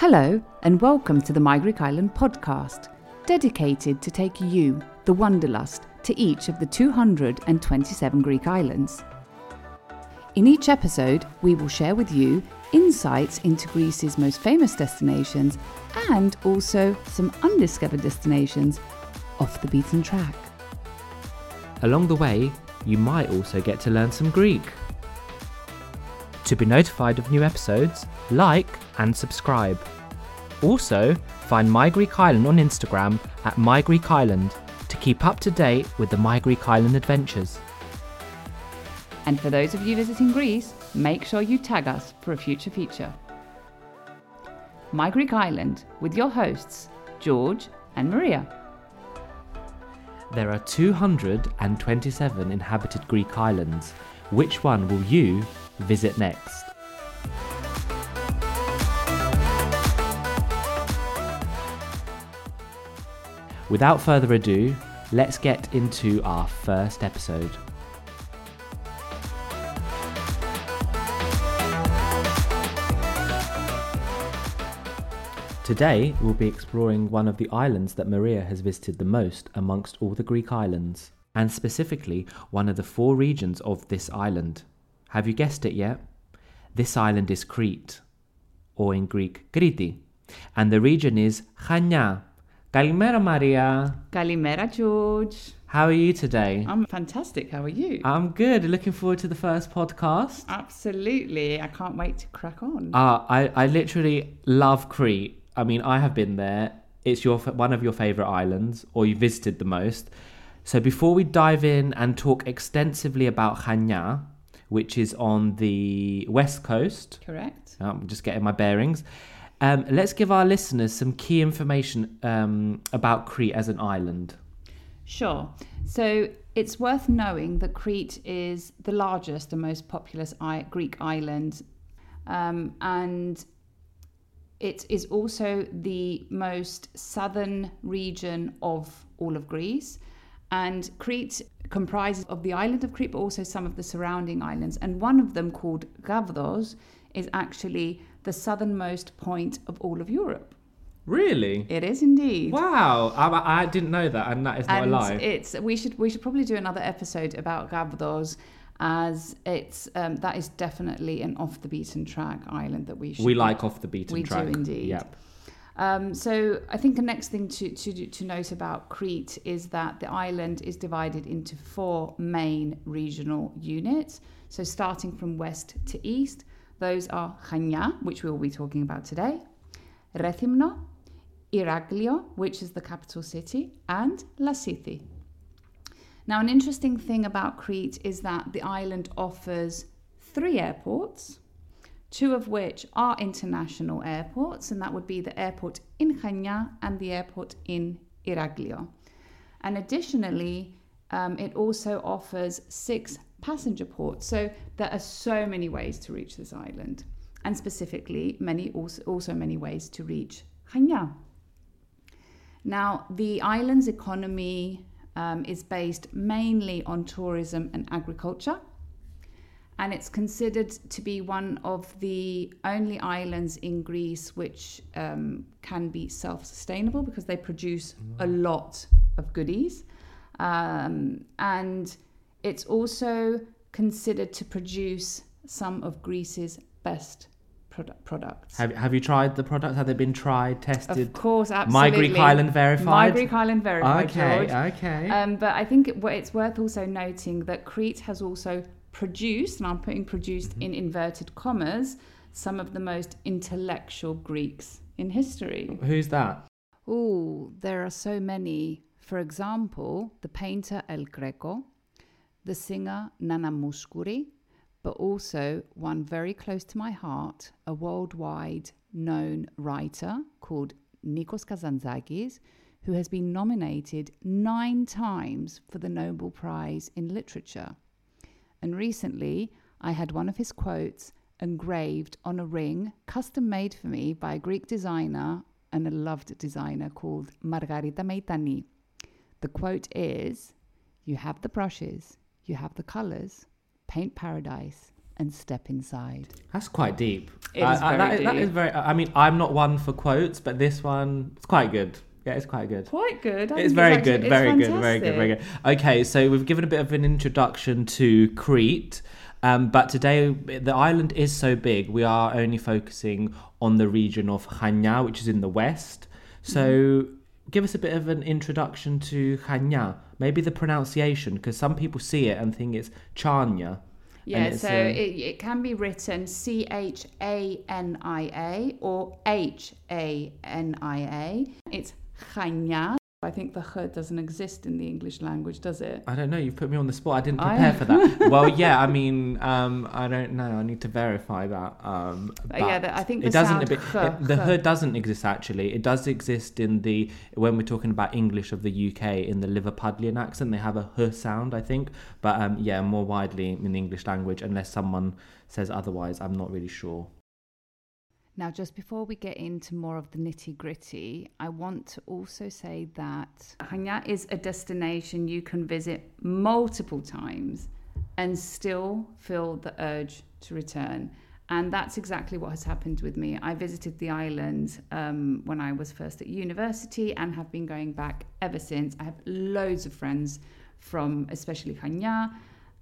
Hello, and welcome to the My Greek Island podcast, dedicated to take you, the Wanderlust, to each of the 227 Greek islands. In each episode, we will share with you insights into Greece's most famous destinations and also some undiscovered destinations off the beaten track. Along the way, you might also get to learn some Greek. To be notified of new episodes, like and subscribe. Also, find My Greek Island on Instagram at My Greek Island to keep up to date with the My Greek Island adventures. And for those of you visiting Greece, make sure you tag us for a future feature. My Greek Island with your hosts, George and Maria. There are 227 inhabited Greek islands. Which one will you visit next? Without further ado, let's get into our first episode. Today, we'll be exploring one of the islands that Maria has visited the most amongst all the Greek islands, and specifically one of the four regions of this island. Have you guessed it yet? This island is Crete, or in Greek, Kriti, and the region is Chania. Kalimera, Maria. Kalimera, George. How are you today? I'm fantastic. How are you? I'm good. Looking forward to the first podcast. Absolutely. I can't wait to crack on. Uh, I, I literally love Crete. I mean, I have been there. It's your one of your favorite islands, or you visited the most. So before we dive in and talk extensively about Chania, which is on the west coast, Correct. I'm just getting my bearings. Um, let's give our listeners some key information um, about Crete as an island. Sure. So it's worth knowing that Crete is the largest and most populous I- Greek island. Um, and it is also the most southern region of all of Greece. And Crete comprises of the island of Crete, but also some of the surrounding islands. And one of them, called Gavdos, is actually the southernmost point of all of Europe. Really? It is indeed. Wow, I, I didn't know that, and that is not and a lie. it's we should we should probably do another episode about Gavdos as it's um, that is definitely an off the beaten track island that we should we like off the beaten we track. do indeed. Yep. Um, so I think the next thing to, to to note about Crete is that the island is divided into four main regional units. So starting from west to east, those are Chania, which we will be talking about today, Rethymno, Iraklio, which is the capital city, and Lasithi. Now, an interesting thing about Crete is that the island offers three airports, two of which are international airports, and that would be the airport in Chania and the airport in Iraklio. And additionally, um, it also offers six passenger ports. So there are so many ways to reach this island. and specifically many also, also many ways to reach Chania. Now, the island's economy um, is based mainly on tourism and agriculture and it's considered to be one of the only islands in Greece which um, can be self sustainable because they produce a lot of goodies. Um, and it's also considered to produce some of Greece's best product, products. Have, have you tried the products? Have they been tried, tested? Of course, absolutely. My Greek Island verified. My Greek Island verified. Okay, George. okay. Um, but I think it, it's worth also noting that Crete has also produced, and I'm putting produced Mm-hmm. in inverted commas, some of the most intellectual Greeks in history. Who's that? Oh, there are so many. For example, the painter El Greco, the singer Nana Mouskouri, but also one very close to my heart, a worldwide known writer called Nikos Kazantzakis, who has been nominated nine times for the Nobel Prize in Literature. And recently, I had one of his quotes engraved on a ring custom made for me by a Greek designer and a loved designer called Margarita Meitani. The quote is You have the brushes, you have the colors, paint paradise, and step inside. That's quite deep. It is uh, uh, that very is- that is very. Uh, I mean, I'm not one for quotes, but this one, it's quite good. Yeah, it's quite good. Quite good. I It's very actually- good, it's very good, very good, very good. Okay, so we've given a bit of an introduction to Crete, um, but today the island is so big, we are only focusing on the region of Chania, which is in the west. So Mm-hmm. give us a bit of an introduction to Chania, maybe the pronunciation, because some people see it and think it's Chania. Yeah, it's, so uh, it, it can be written C H A N I A or H A N I A. It's Chania. I think the ch doesn't exist in the English language, does it? I don't know. You've put me on the spot. I didn't I- prepare for that. well, yeah. I mean, um, I don't know. I need to verify that. Um, Uh, yeah, the- I think it the doesn't. sound it- the h- h doesn't exist actually. It does exist in the when we're talking about English of the UK in the Liverpudlian accent. They have a h sound, I think. But um, yeah, more widely in the English language, unless someone says otherwise, I'm not really sure. Now, just before we get into more of the nitty gritty, I want to also say that Chania is a destination you can visit multiple times and still feel the urge to return. And that's exactly what has happened with me. I visited the island um, when I was first at university and have been going back ever since. I have loads of friends from especially Chania.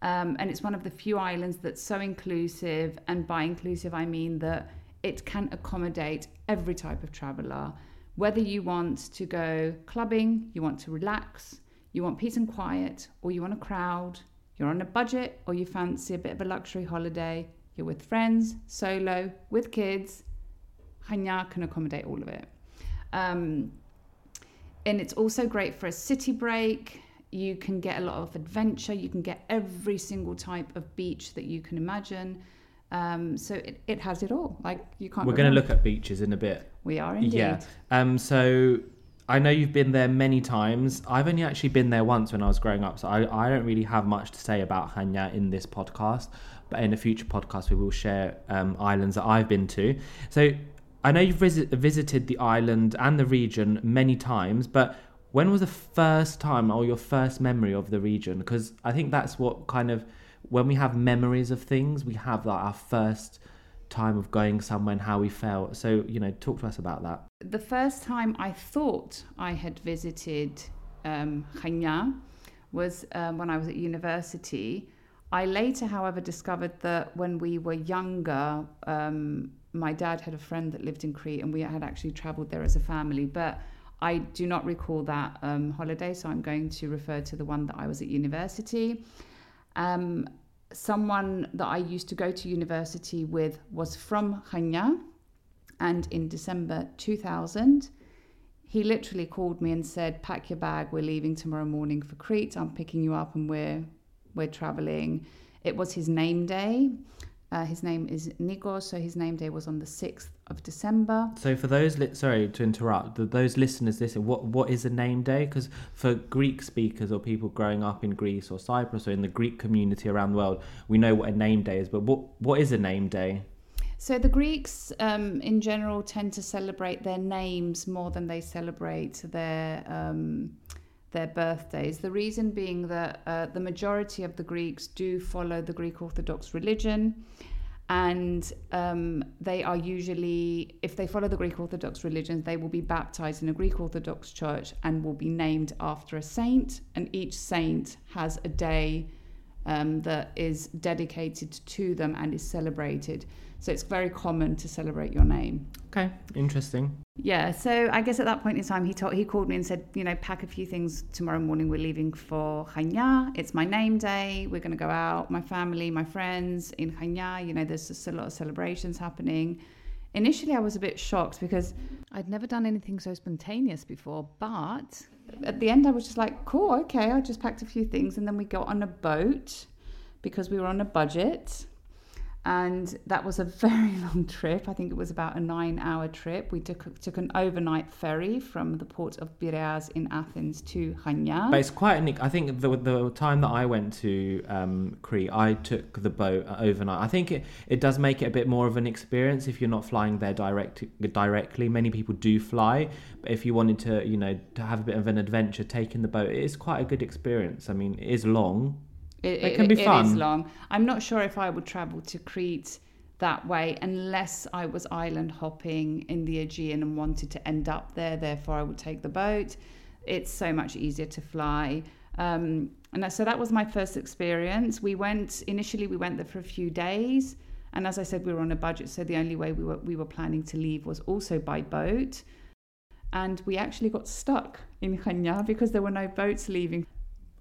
Um, and it's one of the few islands that's so inclusive. And by inclusive, I mean that it can accommodate every type of traveler. Whether you want to go clubbing, you want to relax, you want peace and quiet, or you want a crowd, you're on a budget, or you fancy a bit of a luxury holiday, you're with friends, solo, with kids, Chania can accommodate all of it. Um, and it's also great for a city break. You can get a lot of adventure. You can get every single type of beach that you can imagine. Um, so it, it has it all. Like you can't. We're going to look at beaches in a bit. We are indeed. Yeah. Um. So I know you've been there many times. I've only actually been there once when I was growing up, so I, I don't really have much to say about Chania in this podcast. But in a future podcast, we will share um, islands that I've been to. So I know you've visit, visited the island and the region many times, but when was the first time or your first memory of the region? Because I think that's what kind of when we have memories of things, we have like our first time of going somewhere and how we felt. So you know, talk to us about that. The first time I thought I had visited um, was um, when I was at university. I later, however, discovered that when we were younger, um, my dad had a friend that lived in Crete and we had actually traveled there as a family. But I do not recall that um, holiday, so I'm going to refer to the one that I was at university. Um, someone that I used to go to university with was from Chania, and in December 2000, he literally called me and said, "Pack your bag. We're leaving tomorrow morning for Crete. I'm picking you up, and we're we're traveling." It was his name day. Uh, his name is Nikos, so his name day was on the sixth of December. So for those, li- sorry to interrupt, th- those listeners listen. What what is a name day? Because for Greek speakers or people growing up in Greece or Cyprus or in the Greek community around the world, we know what a name day is. But what what is a name day? So the Greeks, um, in general, tend to celebrate their names more than they celebrate their um, their birthdays. The reason being that uh, the majority of the Greeks do follow the Greek Orthodox religion, and um, they are usually, if they follow the Greek Orthodox religion, they will be baptized in a Greek Orthodox church and will be named after a saint. And each saint has a day um, that is dedicated to them and is celebrated. So it's very common to celebrate your name. Okay, interesting. Yeah, so I guess at that point in time, he told, he called me and said, you know, pack a few things. Tomorrow morning, we're leaving for Chania. It's my name day. We're going to go out. My family, my friends in Chania. You know, there's just a lot of celebrations happening. Initially, I was a bit shocked because I'd never done anything so spontaneous before. But at the end, I was just like, cool, okay. I just packed a few things, and then we got on a boat because we were on a budget and that was a very long trip. I think it was about a nine-hour trip. We took took an overnight ferry from the port of Piraeus in Athens to Chania. But it's quite unique. I think the the time that I went to um, Crete, I took the boat overnight. I think it, it does make it a bit more of an experience if you're not flying there direct directly. Many people do fly, but if you wanted to, you know, to have a bit of an adventure, taking the boat, it is quite a good experience. I mean, it is long, it, it can be fun. It is long. I'm not sure if I would travel to Crete that way unless I was island hopping in the Aegean and wanted to end up there. Therefore, I would take the boat. It's so much easier to fly. Um, and so that was my first experience. We went initially. We went there for a few days, and as I said, we were on a budget, so the only way we were we were planning to leave was also by boat. And we actually got stuck in Chania because there were no boats leaving.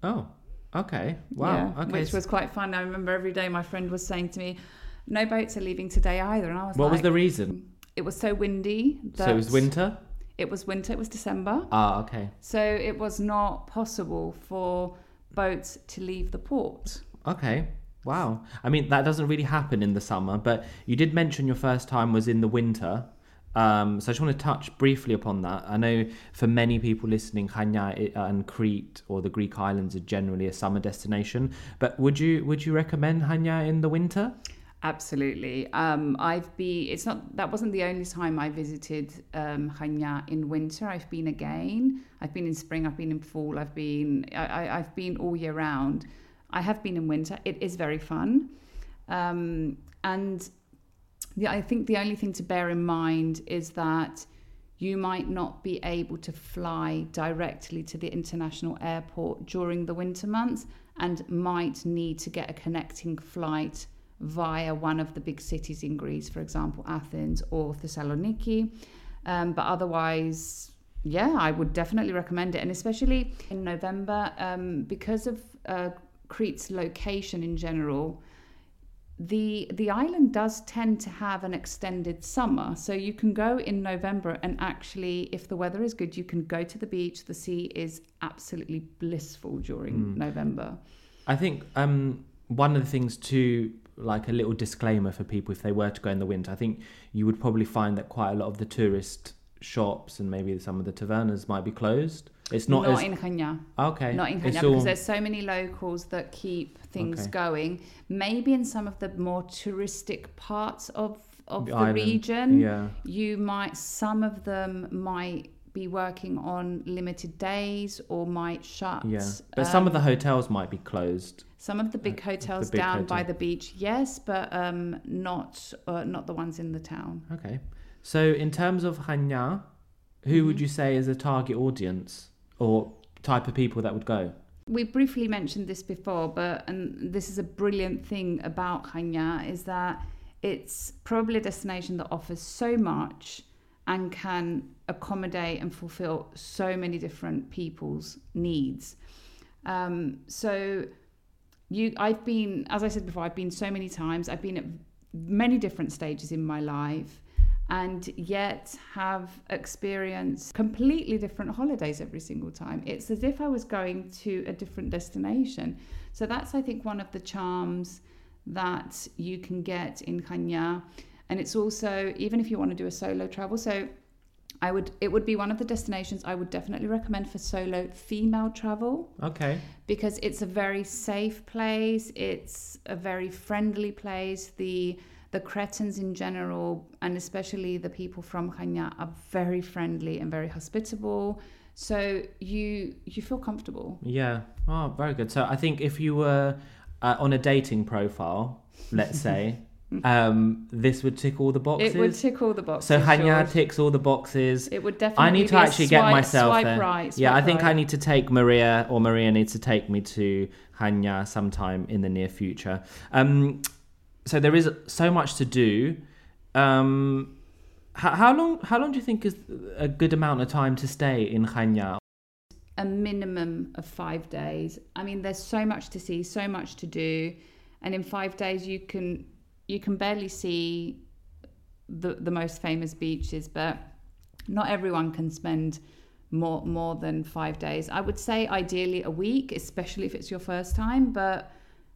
Oh. Okay. Wow. Yeah, okay. Which was quite fun. I remember every day my friend was saying to me, "No boats are leaving today either," and I was like, what like, was the reason? It was so windy. so it was winter. It was winter. It was December. Ah, okay. So it was not possible for boats to leave the port. Okay. Wow. I mean, that doesn't really happen in the summer, but you did mention your first time was in the winter. Um, so I just want to touch briefly upon that. I know for many people listening, Chania and Crete or the Greek islands are generally a summer destination. But would you would you recommend Chania in the winter? Absolutely. Um, I've been. It's not. That wasn't the only time I visited um, Chania in winter. I've been again. I've been in spring. I've been in fall. I've been. I, have been all year round. I have been in winter. It is very fun. Um, and the, I think the only thing to bear in mind is that you might not be able to fly directly to the international airport during the winter months and might need to get a connecting flight via one of the big cities in Greece, for example, Athens or Thessaloniki. Um, but otherwise, yeah, I would definitely recommend it. And especially in November, um, because of uh, Crete's location in general, the the island does tend to have an extended summer. So you can go in november and actually if the weather is good you can go to the beach. The sea is absolutely blissful during mm. november. I think um, one of the things to like a little disclaimer for people if they were to go in the winter i think you would probably find that quite a lot of the tourist shops and maybe some of the tavernas might be closed it's not, not as... in Chania. Okay. Not in because all... there's so many locals that keep things okay. going. Maybe in some of the more touristic parts of of the, the region, yeah. you might some of them might be working on limited days or might shut. Yeah, but um, some of the um, hotels might be closed. Some of the big uh, hotels the big down hotel. by the beach, yes, but um, not uh, not the ones in the town. Okay, so in terms of Chania, who mm-hmm. would you say is a target audience? or type of people that would go? We briefly mentioned this before, but and this is a brilliant thing about Chania is that it's probably a destination that offers so much and can accommodate and fulfill so many different people's needs. Um, so you I've been as I said before I've been so many times I've been at many different stages in my life and yet have experienced completely different holidays every single time. It's as if I was going to a different destination. So that's, I think, one of the charms that you can get in Chania. And it's also, even if you want to do a solo travel, so I would it would be one of the destinations I would definitely recommend for solo female travel Okay. because it's a very safe place. It's a very friendly place. The the Cretans in general, and especially the people from Chania, are very friendly and very hospitable. So you you feel comfortable. Yeah. Oh, very good. So I think if you were uh, on a dating profile, let's say, um, this would tick all the boxes. It would tick all the boxes. So Chania George. ticks all the boxes. It would definitely. I need to actually get myself swipe there. Right, yeah, I swipe think I need to take Maria or Maria needs to take me to Chania sometime in the near future. Um, so there is so much to do. Um, how, how long? How long do you think is a good amount of time to stay in Chania? a minimum of five days. I mean, there's so much to see, so much to do, and in five days you can you can barely see the the most famous beaches, but not everyone can spend more more than five days. I would say ideally a week, especially if it's your first time. But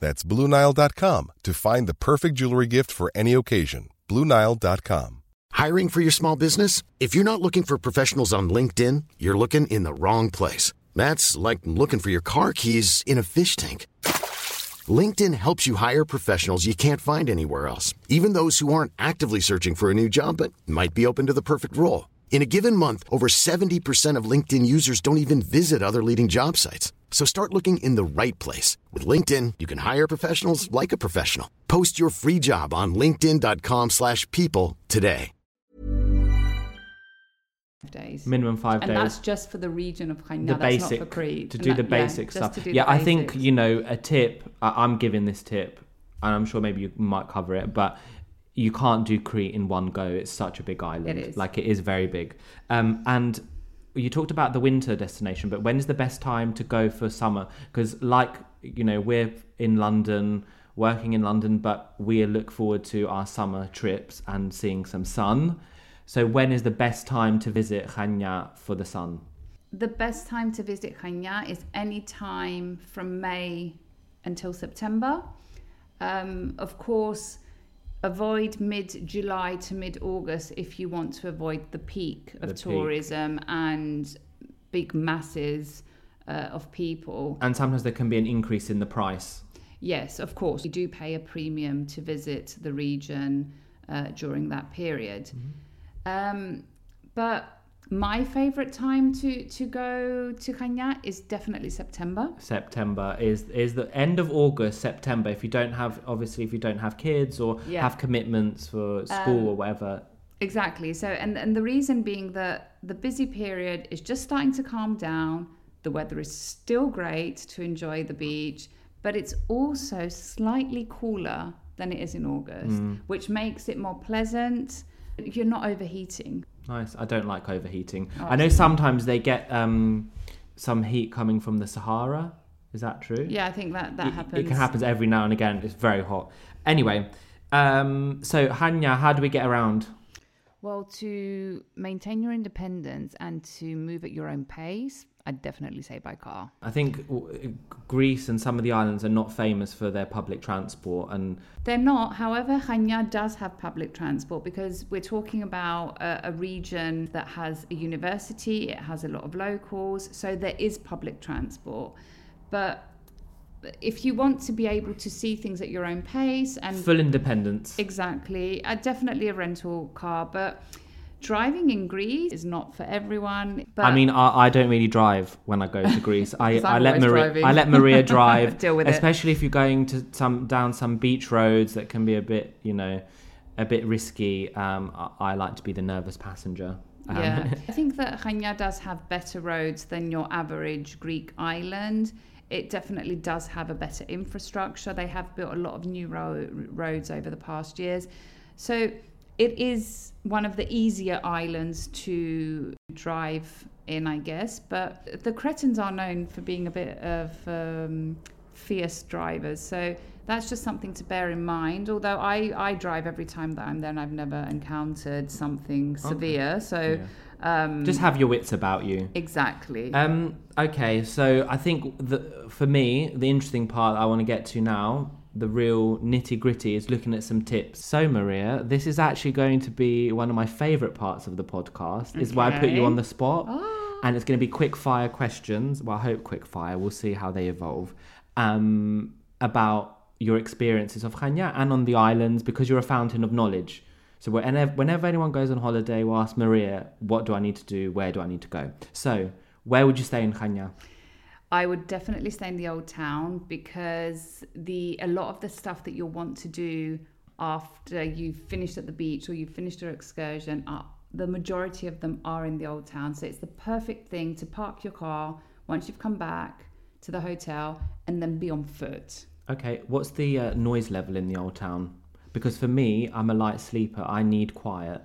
That's BlueNile.com to find the perfect jewelry gift for any occasion. BlueNile.com. Hiring for your small business? If you're not looking for professionals on LinkedIn, you're looking in the wrong place. That's like looking for your car keys in a fish tank. LinkedIn helps you hire professionals you can't find anywhere else, even those who aren't actively searching for a new job but might be open to the perfect role. In a given month, over 70% of LinkedIn users don't even visit other leading job sites. So start looking in the right place. With LinkedIn, you can hire professionals like a professional. Post your free job on linkedin.com/people slash people today. days. Minimum five and days. that's just for the region of Chania. the that's basic not for Crete. to do the that- yeah, basic just stuff. Yeah, the I think you know a tip. I, I'm giving this tip, and I'm sure maybe you might cover it, but you can't do Crete in one go. It's such a big island. It is. like it is very big. Um, and you talked about the winter destination, but when is the best time to go for summer? Because like you know we're in London. Working in London, but we look forward to our summer trips and seeing some sun. So, when is the best time to visit Chania for the sun? The best time to visit Chania is any time from May until September. Um, of course, avoid mid July to mid August if you want to avoid the peak of The peak. tourism and big masses uh, of people. And sometimes there can be an increase in the price. Yes, of course. You do pay a premium to visit the region uh, during that period. Um, but my favorite time to, to go to Chania is definitely September. September is is the end of August, September. If you don't have, obviously, if you don't have kids or Yeah. have commitments for school or um, whatever, Exactly. So, and, and the reason being that the busy period is just starting to calm down. The weather is still great to enjoy the beach, but it's also slightly cooler than it is in August, mm. which makes it more pleasant. You're not overheating. Nice. I don't like overheating. I know sometimes they get um, some heat coming from the Sahara. Is that true? Yeah, I think that that It- happens. It can happen every now and again. It's very hot. Anyway, um, so Chania, how do we get around? Well, to maintain your independence and to move at your own pace, I'd definitely say by car. I think Greece and some of the islands are not famous for their public transport, and They're not. However, Chania does have public transport because we're talking about a, a region that has a university, it has a lot of locals, so there is public transport. But if you want to be able to see things at your own pace and full independence. Exactly. Uh, definitely a rental car, but driving in Greece is not for everyone. But I mean, I, I don't really drive when I go to Greece. I I'm let Maria driving. I let Maria drive. Deal with it. especially if you're going to some down some beach roads that can be a bit, you know, a bit risky. Um, I, I like to be the nervous passenger. Um, yeah, I think that Chania does have better roads than your average Greek island. It definitely does have a better infrastructure. They have built a lot of new ro- roads over the past years. So it is one of the easier islands to drive in, I guess. But the Cretans are known for being a bit of um, fierce drivers. So that's just something to bear in mind. Although I, I drive every time that I'm there and I've never encountered something severe. So um, Just have your wits about you. exactly. Um, okay, so I think the, for me, the interesting part I want to get to now, the real nitty gritty, is looking at some tips. So, Maria, this is actually going to be one of my favorite parts of the podcast, is why I put you on the spot. And it's going to be quick fire questions. Well, I hope quick fire. We'll see how they evolve. Um, about your experiences of Chania and on the islands because you're a fountain of knowledge. So whenever, whenever anyone goes on holiday, we'll ask Maria, what do I need to do? Where do I need to go? So, where would you stay in Chania? I would definitely stay in the old town because the a lot of the stuff that you'll want to do after you've finished at the beach or you've finished your excursion are the majority of them are in the old town. So it's the perfect thing to park your car once you've come back to the hotel and then be on foot. Okay, what's the uh, noise level in the old town? Because for me, I'm a light sleeper. I need quiet.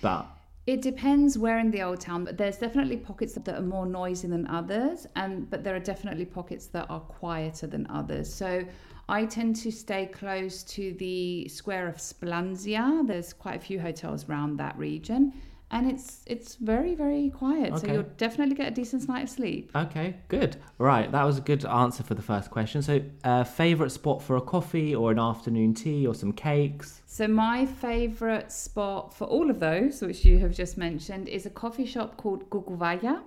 But It depends where in the old town, but there's definitely pockets that are more noisy than others, and but there are definitely pockets that are quieter than others. So I tend to stay close to the square of Splanzia. There's quite a few hotels around that region, and it's it's very very quiet. So you'll definitely get a decent night of sleep. okay, good. Right, that was a good answer for the first question. So, uh, favorite spot for a coffee or an afternoon tea or some cakes? So my favorite spot for all of those, which you have just mentioned, is a coffee shop called Guguvaya.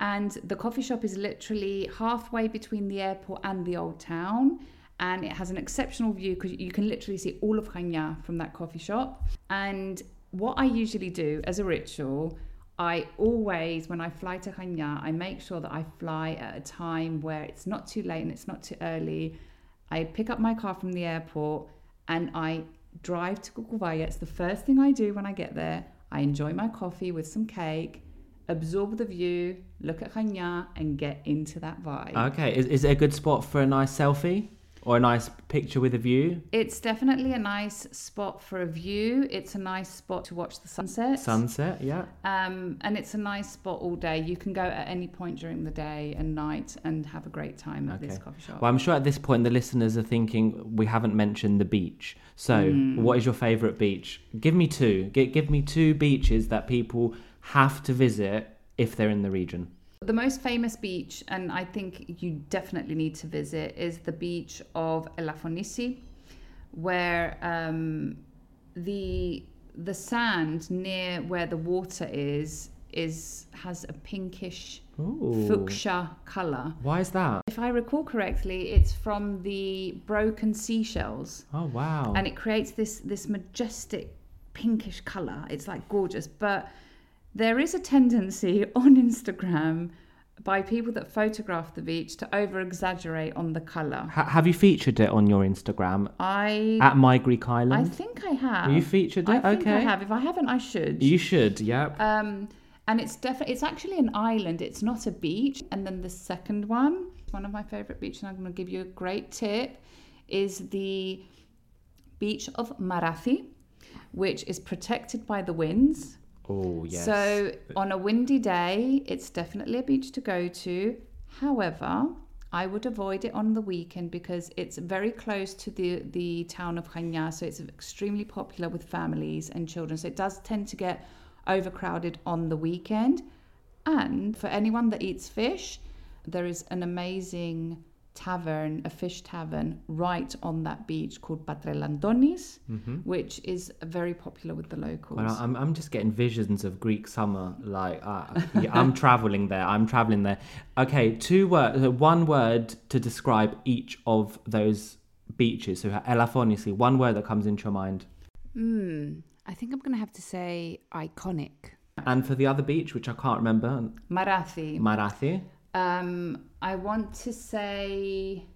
And the coffee shop is literally halfway between the airport and the old town. And it has an exceptional view because you can literally see all of Chania from that coffee shop. And what I usually do as a ritual, I always, when I fly to Chania, I make sure that I fly at a time where it's not too late and it's not too early. I pick up my car from the airport and I drive to Guguvaya. It's the first thing I do when I get there. I enjoy my coffee with some cake, absorb the view, look at Chania, and get into that vibe. Okay, is, is it a good spot for a nice selfie or a nice picture with a view? It's definitely a nice spot for a view. It's a nice spot to watch the sunset. Sunset, yeah. Um, and it's a nice spot all day. You can go at any point during the day and night and have a great time at this coffee shop. Well, I'm sure at this point the listeners are thinking we haven't mentioned the beach. So, Hmm. what is your favorite beach? Give me two. G- give me two beaches that people have to visit if they're in the region. The most famous beach, and I think you definitely need to visit, is the beach of Elafonisi, where um, the the sand near where the water is is has a pinkish Ooh. fuchsia color. Why is that? If I recall correctly, it's from the broken seashells. Oh, wow. and it creates this this majestic pinkish color it's like gorgeous but there is a tendency on instagram by people that photograph the beach to over exaggerate on the color Ha- have you featured it on your Instagram i at My Greek island. i think i have. You featured i it? think i have. If i haven't i should. You should, yep. um and it's definitely it's actually an island. It's not a beach. And then the second one one of my favorite beaches and i'm going to give you a great tip is the beach of marathi which is protected by the winds oh, yes. so on a windy day it's definitely a beach to go to however I would avoid it on the weekend because it's very close to the, the town of Chania, so it's extremely popular with families and children. So it does tend to get overcrowded on the weekend. And for anyone that eats fish, there is an amazing tavern, a fish tavern, right on that beach called Patrelandonis, which is very popular with the locals. Well, I'm, I'm just getting visions of Greek summer. Like, uh, yeah, I'm traveling there. I'm traveling there. Okay, two words, one word to describe each of those beaches. So, Elafonisi, one word that comes into your mind. Hmm, I think I'm going to have to say iconic. And for the other beach, which I can't remember, Marathi. Marathi. Um, I want to say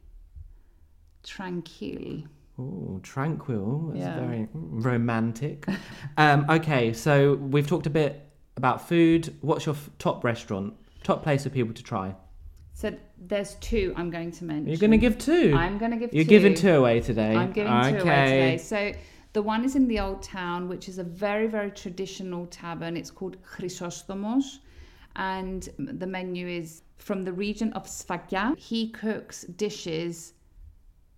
tranquil. Oh, tranquil. That's Yeah. very romantic. um, okay, so we've talked a bit about food. What's your f- top restaurant, top place for people to try? So there's two I'm going to mention. You're going to give two. I'm going to give You're two. giving two away today. I'm giving two away today. So The one is in the Old Town, which is a very, very traditional tavern. It's called Chrysostomos. And the menu is from the region of Sfakia. He cooks dishes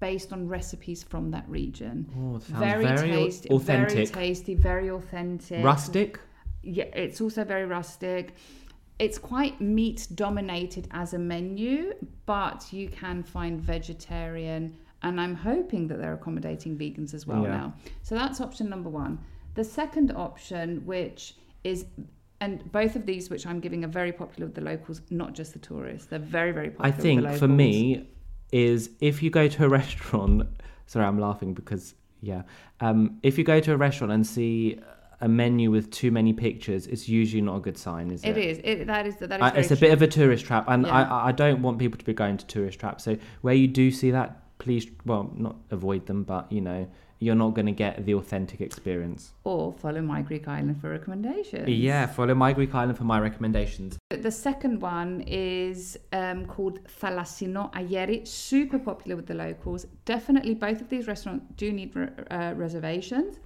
based on recipes from that region. Oh, very, very tasty, authentic. very tasty, very authentic. Rustic? Yeah, it's also very rustic. It's quite meat dominated as a menu, but you can find vegetarian, and I'm hoping that they're accommodating vegans as well Yeah. now. So that's option number one. The second option, which is and both of these, which I'm giving, are very popular with the locals, not just the tourists. They're very, very popular. I think for me is if you go to a restaurant. Sorry, I'm laughing because yeah. Um, if you go to a restaurant and see a menu with too many pictures, it's usually not a good sign, is it? it is. It, that is that is. Very it's a true. bit of a tourist trap, and Yeah. I, I don't want people to be going to tourist traps. So where you do see that, please, well, not avoid them, but you know, you're not going to get the authentic experience. or follow my Greek island for recommendations. Yeah, follow my Greek island for my recommendations. The second one is um, called Thalassino Ayeri, super popular with the locals. Definitely, both of these restaurants do need re- uh, reservations.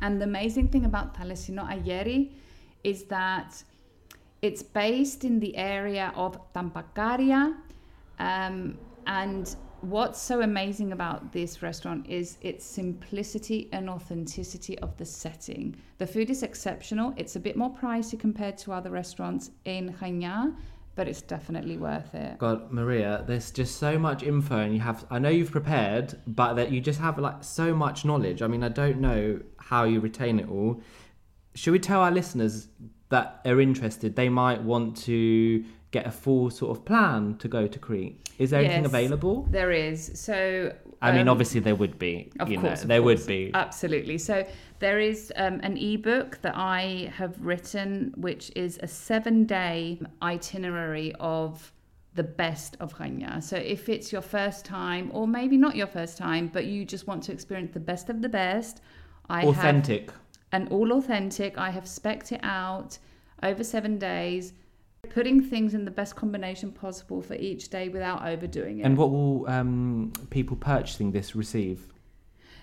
And the amazing thing about Thalassino Ayeri is that it's based in the area of Tampakaria. Um, and what's so amazing about this restaurant is its simplicity and authenticity of the setting. The food is exceptional. It's a bit more pricey compared to other restaurants in Chania, but it's definitely worth it. God, Maria, there's just so much info, and you have. I know you've prepared, but that you just have like so much knowledge. I mean, I don't know how you retain it all. Should we tell our listeners that are interested? They might want to get a full sort of plan to go to Crete. Is there anything available? There is. So I mean, um, obviously there would be. Of you course, know, of there course. would be. Absolutely. So there is um, an ebook that I have written, which is a seven-day itinerary of the best of Chania. So if it's your first time, or maybe not your first time, but you just want to experience the best of the best, I have Authentic. And all authentic. I have specced it out over seven days, putting things in the best combination possible for each day without overdoing it. And what will um, people purchasing this receive?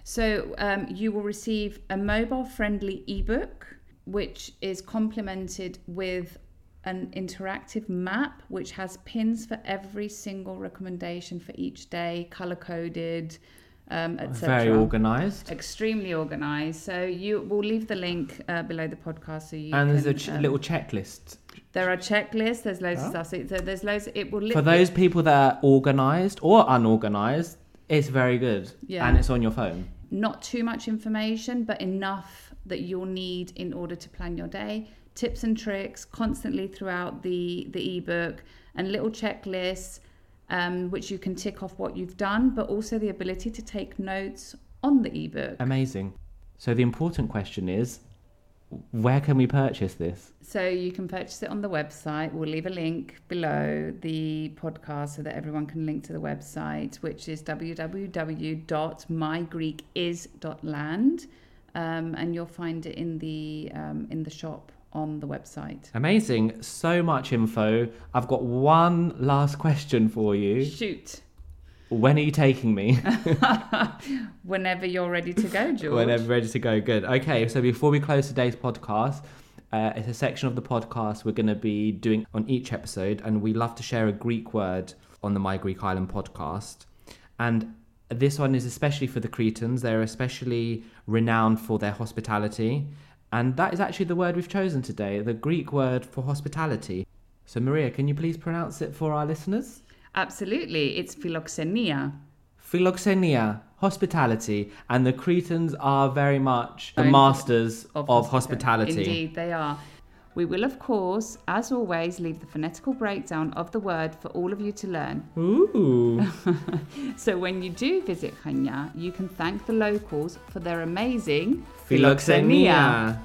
So um, you will receive a mobile-friendly ebook, which is complemented with an interactive map, which has pins for every single recommendation for each day, color-coded, um, etc. Very organised. Extremely organized. So you will leave the link uh, below the podcast, so you And there's a ch- um, little checklist There are checklists. There's loads of stuff. So, so there's loads. It will li- for those people that are organised or unorganised. It's very good, Yeah. and it's on your phone. not too much information, but enough that you'll need in order to plan your day. Tips and tricks constantly throughout the the ebook and little checklists, um, which you can tick off what you've done, but also the ability to take notes on the ebook. Amazing. So the important question is, where can we purchase this? So you can purchase it on the website. We'll leave a link below the podcast so that everyone can link to the website, which is www.mygreekis.land, um, and you'll find it in the um, in the shop on the website. Amazing. So much info. I've got one last question for you. Shoot, When are you taking me? whenever you're ready to go, George. Whenever ready to go. Good. Okay, so before we close today's podcast, uh, it's a section of the podcast we're going to be doing on each episode, and we love to share a Greek word on the My Greek Island podcast. And this one is especially for the Cretans. They're especially renowned for their hospitality. And that is actually the word we've chosen today, the Greek word for hospitality. So, Maria, can you please pronounce it for our listeners? Absolutely, it's philoxenia. Philoxenia, hospitality, and the Cretans are very much the masters of, hospitality. Indeed, they are. We will, of course, as always, leave the phonetical breakdown of the word for all of you to learn. Ooh. So when you do visit Chania, you can thank the locals for their amazing Philoxenia.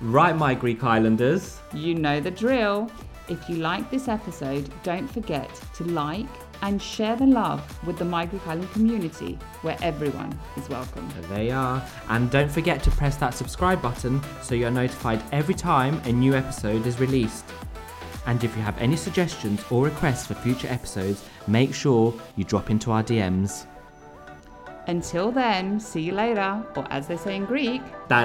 Right, my Greek islanders. You know the drill. If you like this episode, don't forget to like and share the love with the Greek Island community, where everyone is welcome. There they are. And don't forget to press that subscribe button so you're notified every time a new episode is released. And if you have any suggestions or requests for future episodes, make sure you drop into our DMs. Until then, see you later, or as they say in Greek, Ta